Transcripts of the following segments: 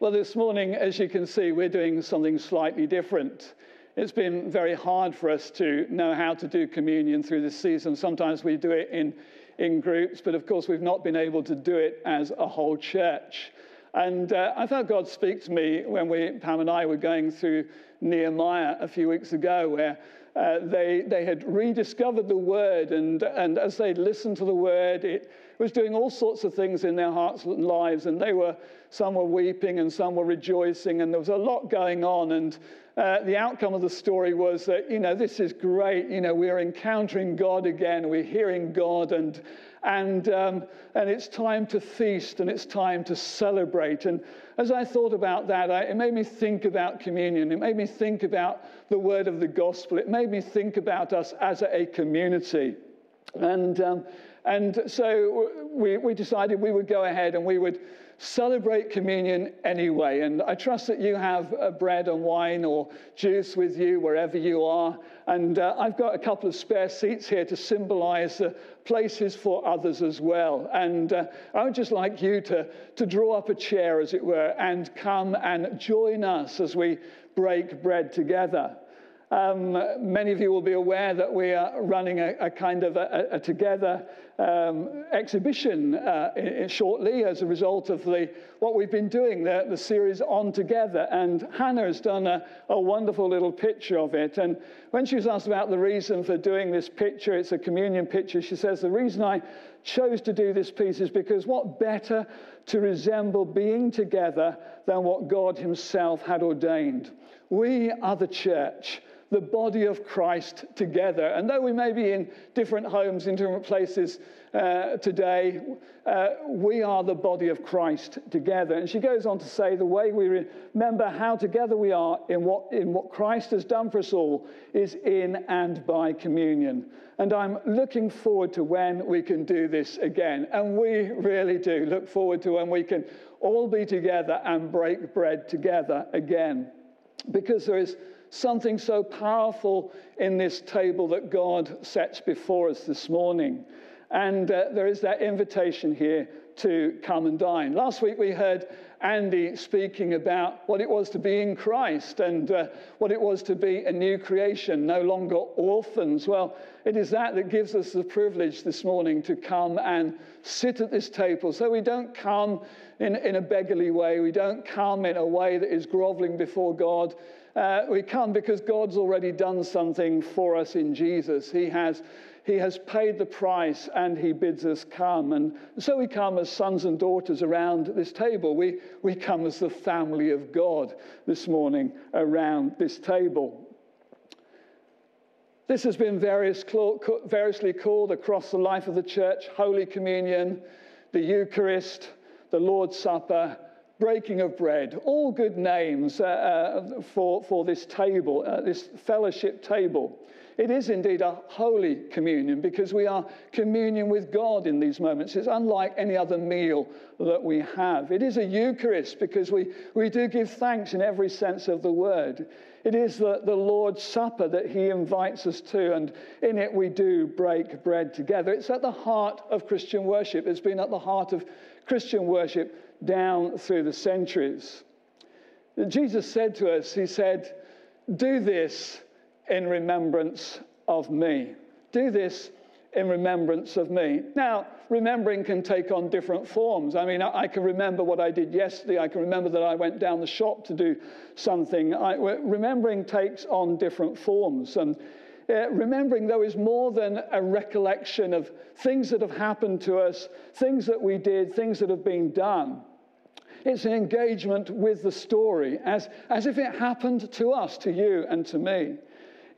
Well, this morning, as you can see, we're doing something slightly different. It's been very hard for us to know how to do communion through this season. Sometimes we do it in, in groups, but of course, we've not been able to do it as a whole church. And uh, I felt God speak to me when we, Pam and I were going through Nehemiah a few weeks ago, where uh, they, they had rediscovered the word, and, and as they listened to the word, it was doing all sorts of things in their hearts and lives. And they were, some were weeping and some were rejoicing, and there was a lot going on. And uh, the outcome of the story was that, you know, this is great. You know, we're encountering God again, we're hearing God, and, and, um, and it's time to feast and it's time to celebrate. And as I thought about that, I, it made me think about communion. It made me think about the word of the gospel. It made me think about us as a community. And, um, and so we, we decided we would go ahead and we would celebrate communion anyway. And I trust that you have uh, bread and wine or juice with you wherever you are. And uh, I've got a couple of spare seats here to symbolize uh, places for others as well. And uh, I would just like you to, to draw up a chair, as it were, and come and join us as we break bread together. Um, many of you will be aware that we are running a, a kind of a, a together um, exhibition uh, shortly as a result of the, what we've been doing, the, the series On Together. And Hannah has done a, a wonderful little picture of it. And when she was asked about the reason for doing this picture, it's a communion picture, she says, The reason I chose to do this piece is because what better to resemble being together than what God Himself had ordained? We are the church the body of Christ together. And though we may be in different homes, in different places uh, today, uh, we are the body of Christ together. And she goes on to say the way we remember how together we are in what, in what Christ has done for us all is in and by communion. And I'm looking forward to when we can do this again. And we really do look forward to when we can all be together and break bread together again. Because there is something so powerful in this table that God sets before us this morning. And uh, there is that invitation here to come and dine. Last week we heard Andy speaking about what it was to be in Christ and uh, what it was to be a new creation, no longer orphans. Well, it is that that gives us the privilege this morning to come and sit at this table. So we don't come in, in a beggarly way, we don't come in a way that is groveling before God. Uh, we come because God's already done something for us in Jesus. He has, he has paid the price and He bids us come. And so we come as sons and daughters around this table. We, we come as the family of God this morning around this table. This has been various, variously called across the life of the church Holy Communion, the Eucharist, the Lord's Supper, breaking of bread, all good names uh, uh, for, for this table, uh, this fellowship table. It is indeed a holy communion because we are communion with God in these moments. It's unlike any other meal that we have. It is a Eucharist because we, we do give thanks in every sense of the word. It is the, the Lord's Supper that He invites us to, and in it we do break bread together. It's at the heart of Christian worship. It's been at the heart of Christian worship down through the centuries. Jesus said to us, He said, Do this in remembrance of me. Do this in remembrance of me. Now, remembering can take on different forms. I mean, I, can remember what I did yesterday. I can remember that I went down the shop to do something. I, remembering takes on different forms. And uh, remembering, though, is more than a recollection of things that have happened to us, things that we did, things that have been done. It's an engagement with the story as, as if it happened to us, to you, and to me.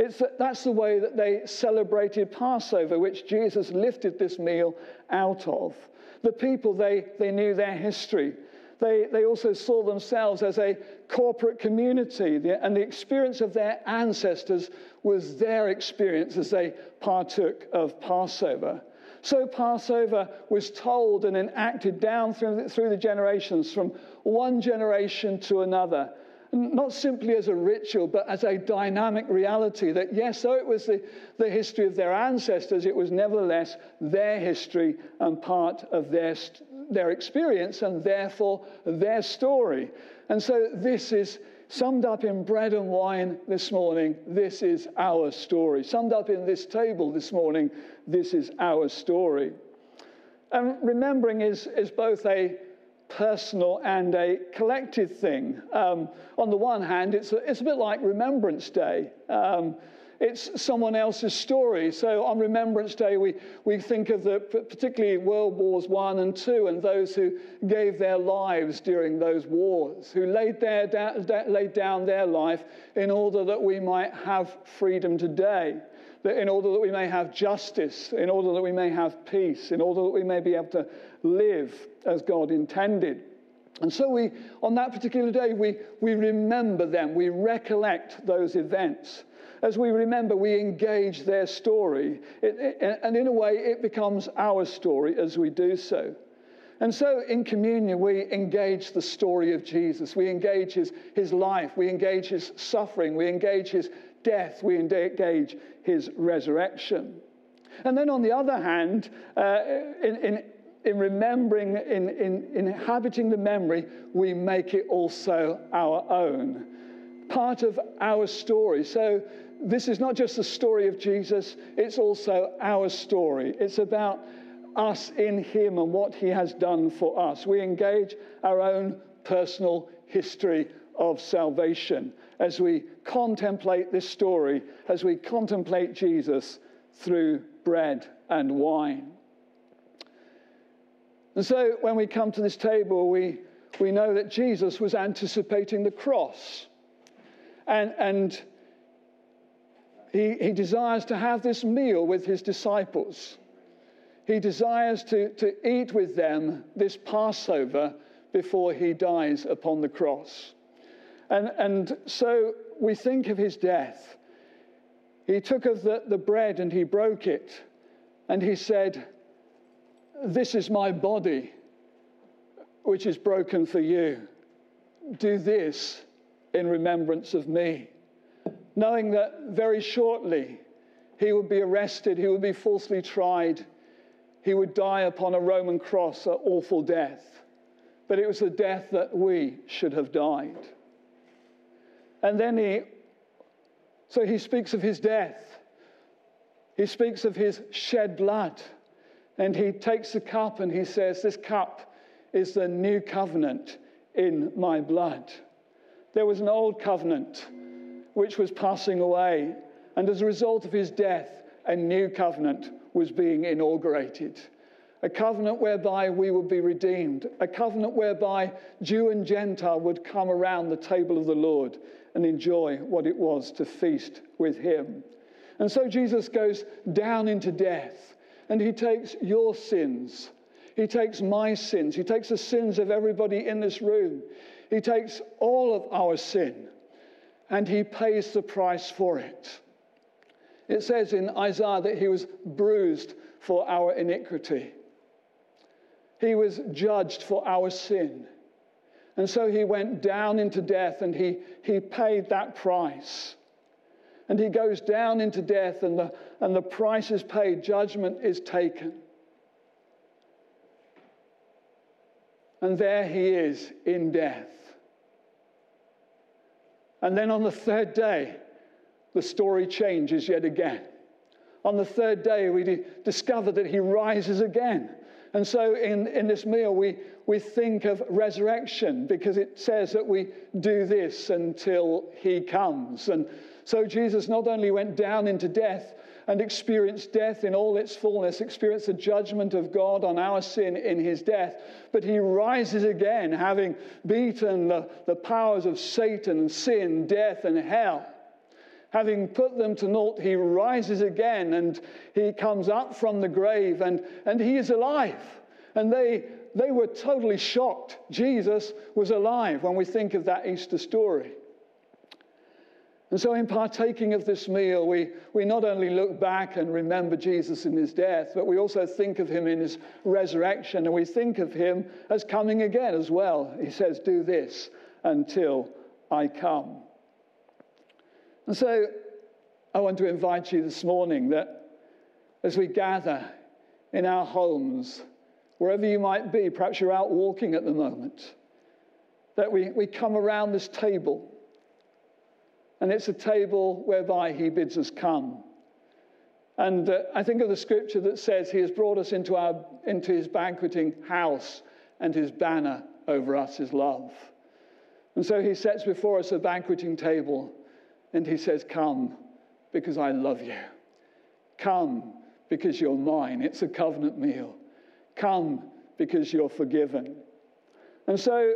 It's, that's the way that they celebrated Passover, which Jesus lifted this meal out of. The people, they, they knew their history. They, they also saw themselves as a corporate community, and the experience of their ancestors was their experience as they partook of Passover. So Passover was told and enacted down through the, through the generations, from one generation to another. Not simply as a ritual, but as a dynamic reality that, yes, though it was the, the history of their ancestors, it was nevertheless their history and part of their, their experience and therefore their story. And so this is summed up in bread and wine this morning. This is our story. Summed up in this table this morning. This is our story. And remembering is, is both a personal and a collective thing. Um, on the one hand, it's a, it's a bit like Remembrance Day. Um, it's someone else's story. So on Remembrance Day, we, we think of the, particularly World Wars One and Two, and those who gave their lives during those wars, who laid, their, da, laid down their life in order that we might have freedom today, that in order that we may have justice, in order that we may have peace, in order that we may be able to live as God intended. And so we, on that particular day, we, we remember them, we recollect those events as we remember, we engage their story. It, it, and in a way, it becomes our story as we do so. And so in communion, we engage the story of Jesus. We engage his, his life. We engage his suffering. We engage his death. We engage his resurrection. And then on the other hand, uh, in, in, in remembering, in, in inhabiting the memory, we make it also our own. Part of our story. So this is not just the story of Jesus, it's also our story. It's about us in Him and what He has done for us. We engage our own personal history of salvation as we contemplate this story, as we contemplate Jesus through bread and wine. And so when we come to this table, we, we know that Jesus was anticipating the cross. And, and he, he desires to have this meal with his disciples. He desires to, to eat with them this Passover before he dies upon the cross. And, and so we think of his death. He took of the, the bread and he broke it, and he said, This is my body, which is broken for you. Do this in remembrance of me knowing that very shortly he would be arrested, he would be falsely tried, he would die upon a Roman cross, an awful death. But it was the death that we should have died. And then he, so he speaks of his death. He speaks of his shed blood. And he takes the cup and he says, This cup is the new covenant in my blood. There was an old covenant which was passing away. And as a result of his death, a new covenant was being inaugurated. A covenant whereby we would be redeemed. A covenant whereby Jew and Gentile would come around the table of the Lord and enjoy what it was to feast with him. And so Jesus goes down into death and he takes your sins. He takes my sins. He takes the sins of everybody in this room. He takes all of our sin and he pays the price for it. It says in Isaiah that he was bruised for our iniquity, he was judged for our sin. And so he went down into death and he, he paid that price. And he goes down into death, and the, and the price is paid, judgment is taken. And there he is in death. And then on the third day, the story changes yet again. On the third day, we discover that he rises again. And so in, in this meal, we, we think of resurrection because it says that we do this until he comes. And so Jesus not only went down into death, and experienced death in all its fullness, experienced the judgment of God on our sin in his death. But he rises again, having beaten the, the powers of Satan, sin, death, and hell. Having put them to naught, he rises again and he comes up from the grave and, and he is alive. And they, they were totally shocked. Jesus was alive when we think of that Easter story. And so, in partaking of this meal, we, we not only look back and remember Jesus in his death, but we also think of him in his resurrection, and we think of him as coming again as well. He says, Do this until I come. And so, I want to invite you this morning that as we gather in our homes, wherever you might be, perhaps you're out walking at the moment, that we, we come around this table. And it's a table whereby he bids us come. And uh, I think of the scripture that says he has brought us into, our, into his banqueting house and his banner over us is love. And so he sets before us a banqueting table and he says, Come because I love you. Come because you're mine. It's a covenant meal. Come because you're forgiven. And so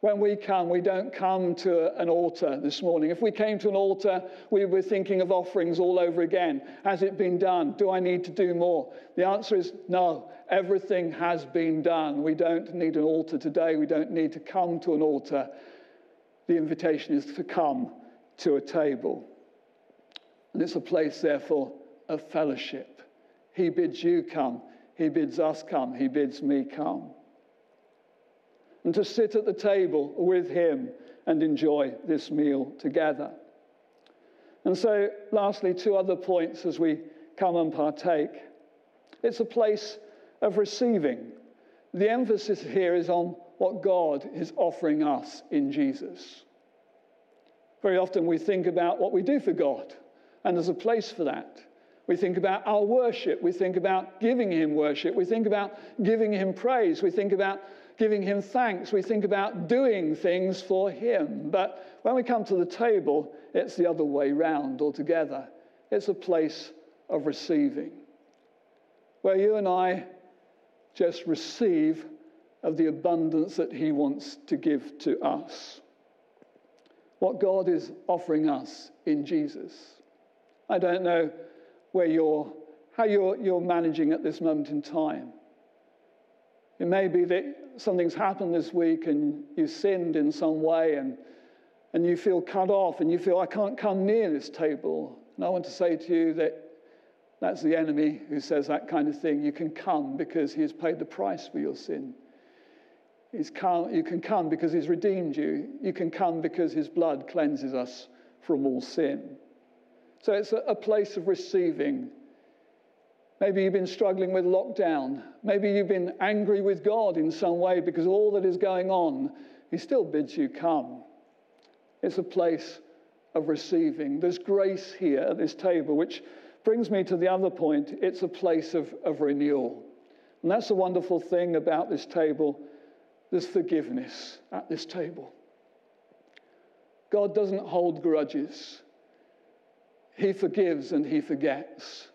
when we come, we don't come to an altar this morning. If we came to an altar, we were thinking of offerings all over again. Has it been done? Do I need to do more? The answer is no. Everything has been done. We don't need an altar today. We don't need to come to an altar. The invitation is to come to a table. And it's a place, therefore, of fellowship. He bids you come. He bids us come. He bids me come and to sit at the table with him and enjoy this meal together. And so, lastly, two other points as we come and partake. It's a place of receiving. The emphasis here is on what God is offering us in Jesus. Very often we think about what we do for God, and there's a place for that. We think about our worship. We think about giving Him worship. We think about giving Him praise. We think about giving him thanks. We think about doing things for him. But when we come to the table, it's the other way round altogether. It's a place of receiving, where you and I just receive of the abundance that he wants to give to us. What God is offering us in Jesus. I don't know where you're, how you're, you're managing at this moment in time. It may be that something's happened this week and you sinned in some way and, and you feel cut off and you feel, I can't come near this table. And I want to say to you that that's the enemy who says that kind of thing. You can come because he has paid the price for your sin. Come, you can come because he's redeemed you. You can come because his blood cleanses us from all sin. So it's a, a place of receiving Maybe you've been struggling with lockdown. Maybe you've been angry with God in some way because all that is going on, He still bids you come. It's a place of receiving. There's grace here at this table, which brings me to the other point. It's a place of, of renewal. And that's the wonderful thing about this table. There's forgiveness at this table. God doesn't hold grudges, He forgives and He forgets.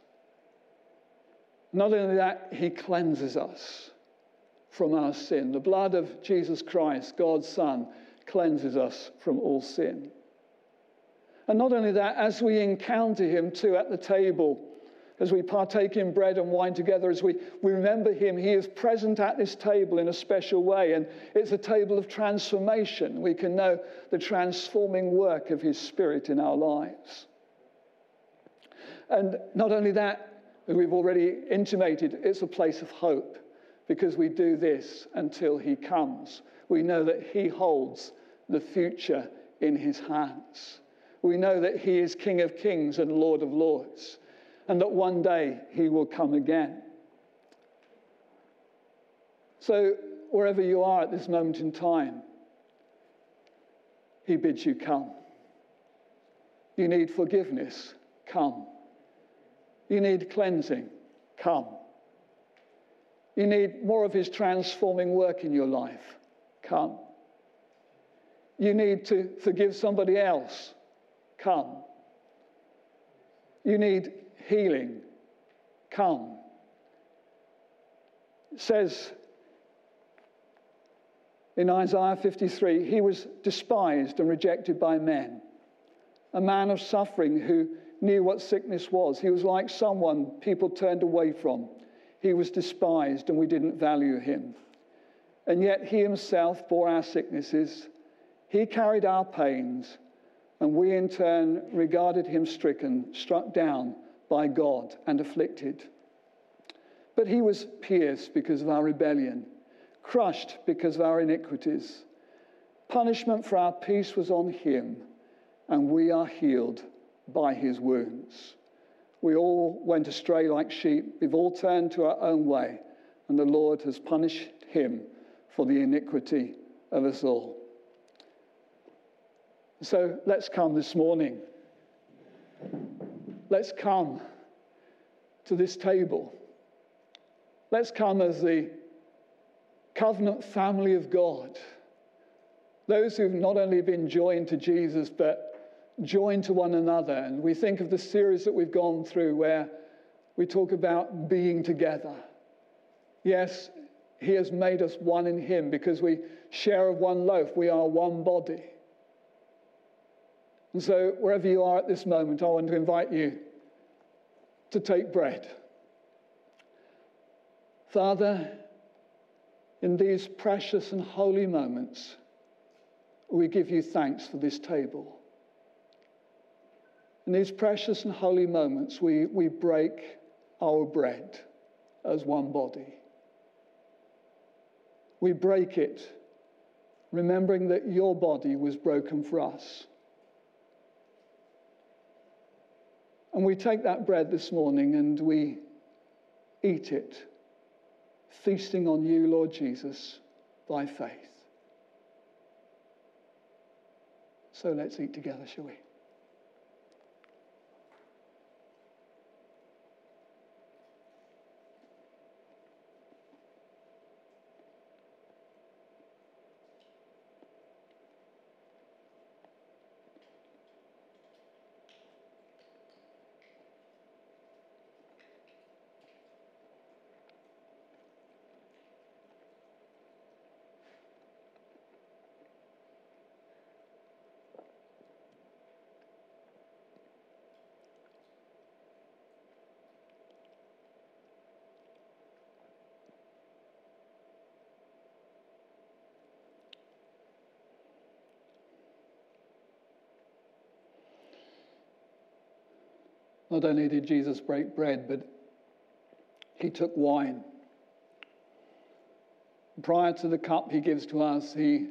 Not only that, he cleanses us from our sin. The blood of Jesus Christ, God's Son, cleanses us from all sin. And not only that, as we encounter him too at the table, as we partake in bread and wine together, as we, we remember him, he is present at this table in a special way. And it's a table of transformation. We can know the transforming work of his spirit in our lives. And not only that, we've already intimated, it's a place of hope because we do this until he comes. We know that he holds the future in his hands. We know that he is King of kings and Lord of lords, and that one day he will come again. So, wherever you are at this moment in time, he bids you come. You need forgiveness, come. You need cleansing. Come. You need more of His transforming work in your life. Come. You need to forgive somebody else. Come. You need healing. Come. It says in Isaiah 53 he was despised and rejected by men, a man of suffering who knew what sickness was. He was like someone people turned away from. He was despised and we didn't value him. And yet he himself bore our sicknesses. He carried our pains. And we in turn regarded him stricken, struck down by God, and afflicted. But he was pierced because of our rebellion, crushed because of our iniquities. Punishment for our peace was on him, and we are healed by his wounds. We all went astray like sheep. We've all turned to our own way, and the Lord has punished him for the iniquity of us all. So let's come this morning. Let's come to this table. Let's come as the covenant family of God. Those who've not only been joined to Jesus, but joined to one another. And we think of the series that we've gone through where we talk about being together. Yes, He has made us one in Him because we share of one loaf, we are one body. And so, wherever you are at this moment, I want to invite you to take bread. Father, in these precious and holy moments, we give you thanks for this table. In these precious and holy moments, we, we break our bread as one body. We break it remembering that your body was broken for us. And we take that bread this morning and we eat it, feasting on you, Lord Jesus, by faith. So let's eat together, shall we? Not only did Jesus break bread, but he took wine. Prior to the cup he gives to us, he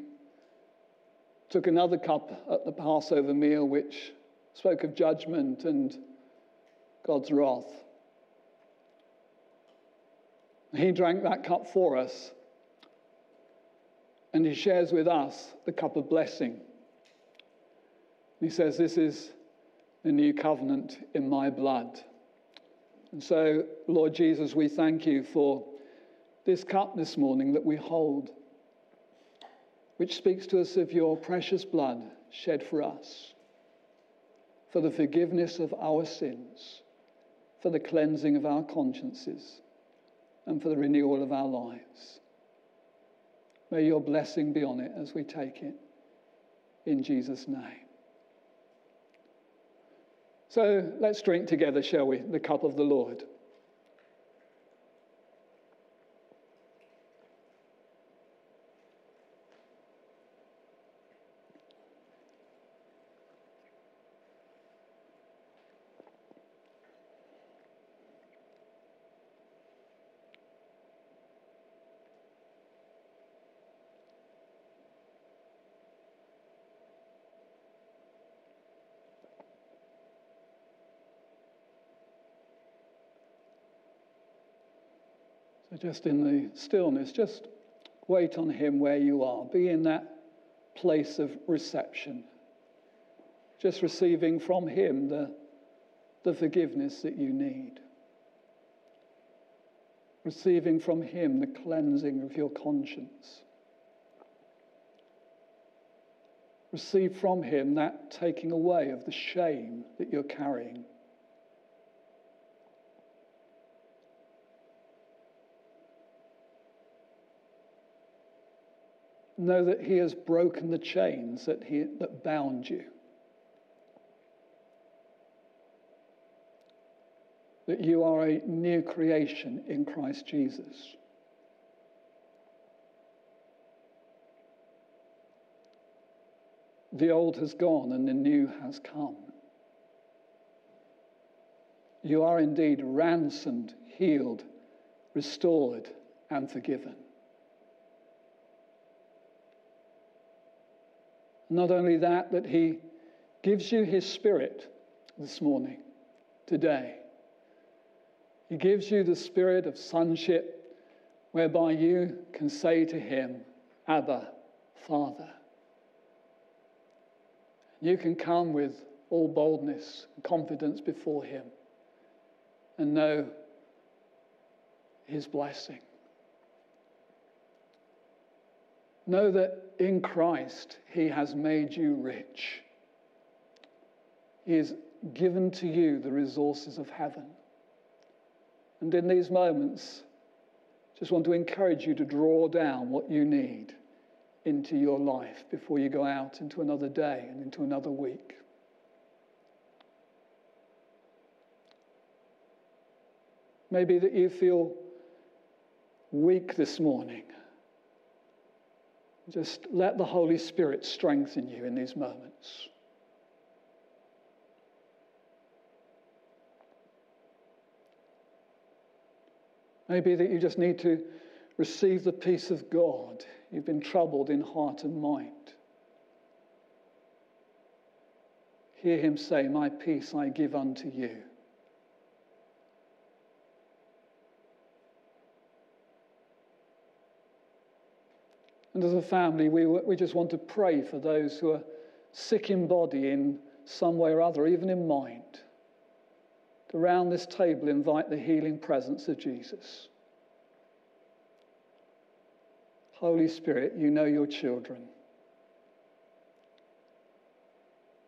took another cup at the Passover meal, which spoke of judgment and God's wrath. He drank that cup for us, and he shares with us the cup of blessing. He says, This is the new covenant in my blood. And so, Lord Jesus, we thank you for this cup this morning that we hold, which speaks to us of your precious blood shed for us, for the forgiveness of our sins, for the cleansing of our consciences, and for the renewal of our lives. May your blessing be on it as we take it. In Jesus' name. So let's drink together, shall we? The cup of the Lord. Just in the stillness, just wait on Him where you are. Be in that place of reception. Just receiving from Him the, the forgiveness that you need. Receiving from Him the cleansing of your conscience. Receive from Him that taking away of the shame that you're carrying. Know that He has broken the chains that, he, that bound you. That you are a new creation in Christ Jesus. The old has gone and the new has come. You are indeed ransomed, healed, restored, and forgiven. Not only that, that He gives you His Spirit this morning, today. He gives you the spirit of sonship whereby you can say to him, Abba, Father. You can come with all boldness and confidence before him and know his blessing. Know that in Christ he has made you rich. He has given to you the resources of heaven. And in these moments, just want to encourage you to draw down what you need into your life before you go out into another day and into another week. Maybe that you feel weak this morning. Just let the Holy Spirit strengthen you in these moments. Maybe that you just need to receive the peace of God. You've been troubled in heart and mind. Hear him say, My peace I give unto you. And as a family, we, we just want to pray for those who are sick in body in some way or other, even in mind. Around this table, invite the healing presence of Jesus. Holy Spirit, you know your children.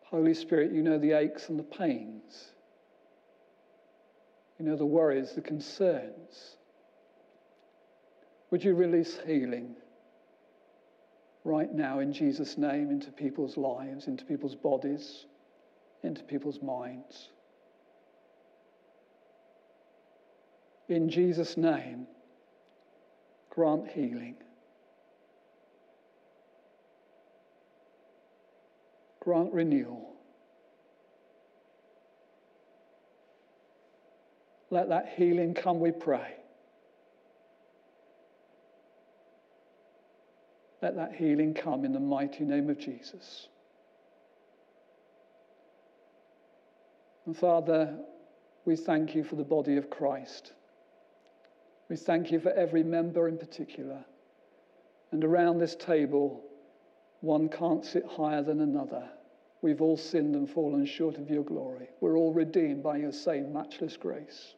Holy Spirit, you know the aches and the pains. You know the worries, the concerns. Would you release healing? Right now in Jesus' name into people's lives, into people's bodies, into people's minds. In Jesus' name, grant healing. Grant renewal. Let that healing come, we pray. Let that healing come in the mighty name of Jesus. And Father, we thank you for the body of Christ. We thank you for every member in particular. And around this table, one can't sit higher than another. We've all sinned and fallen short of your glory. We're all redeemed by your same matchless grace.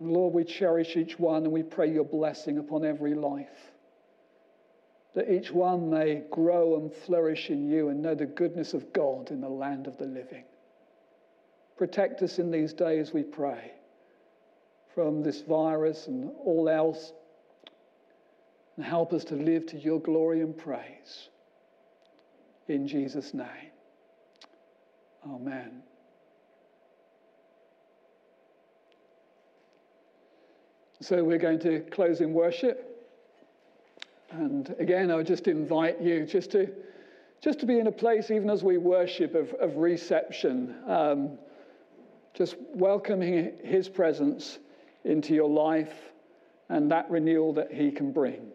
Lord, we cherish each one and we pray your blessing upon every life that each one may grow and flourish in you and know the goodness of God in the land of the living. Protect us in these days, we pray, from this virus and all else, and help us to live to your glory and praise. In Jesus' name. Amen. So we're going to close in worship. And again, I would just invite you just to, just to be in a place, even as we worship, of, of reception, um, just welcoming His presence into your life and that renewal that He can bring.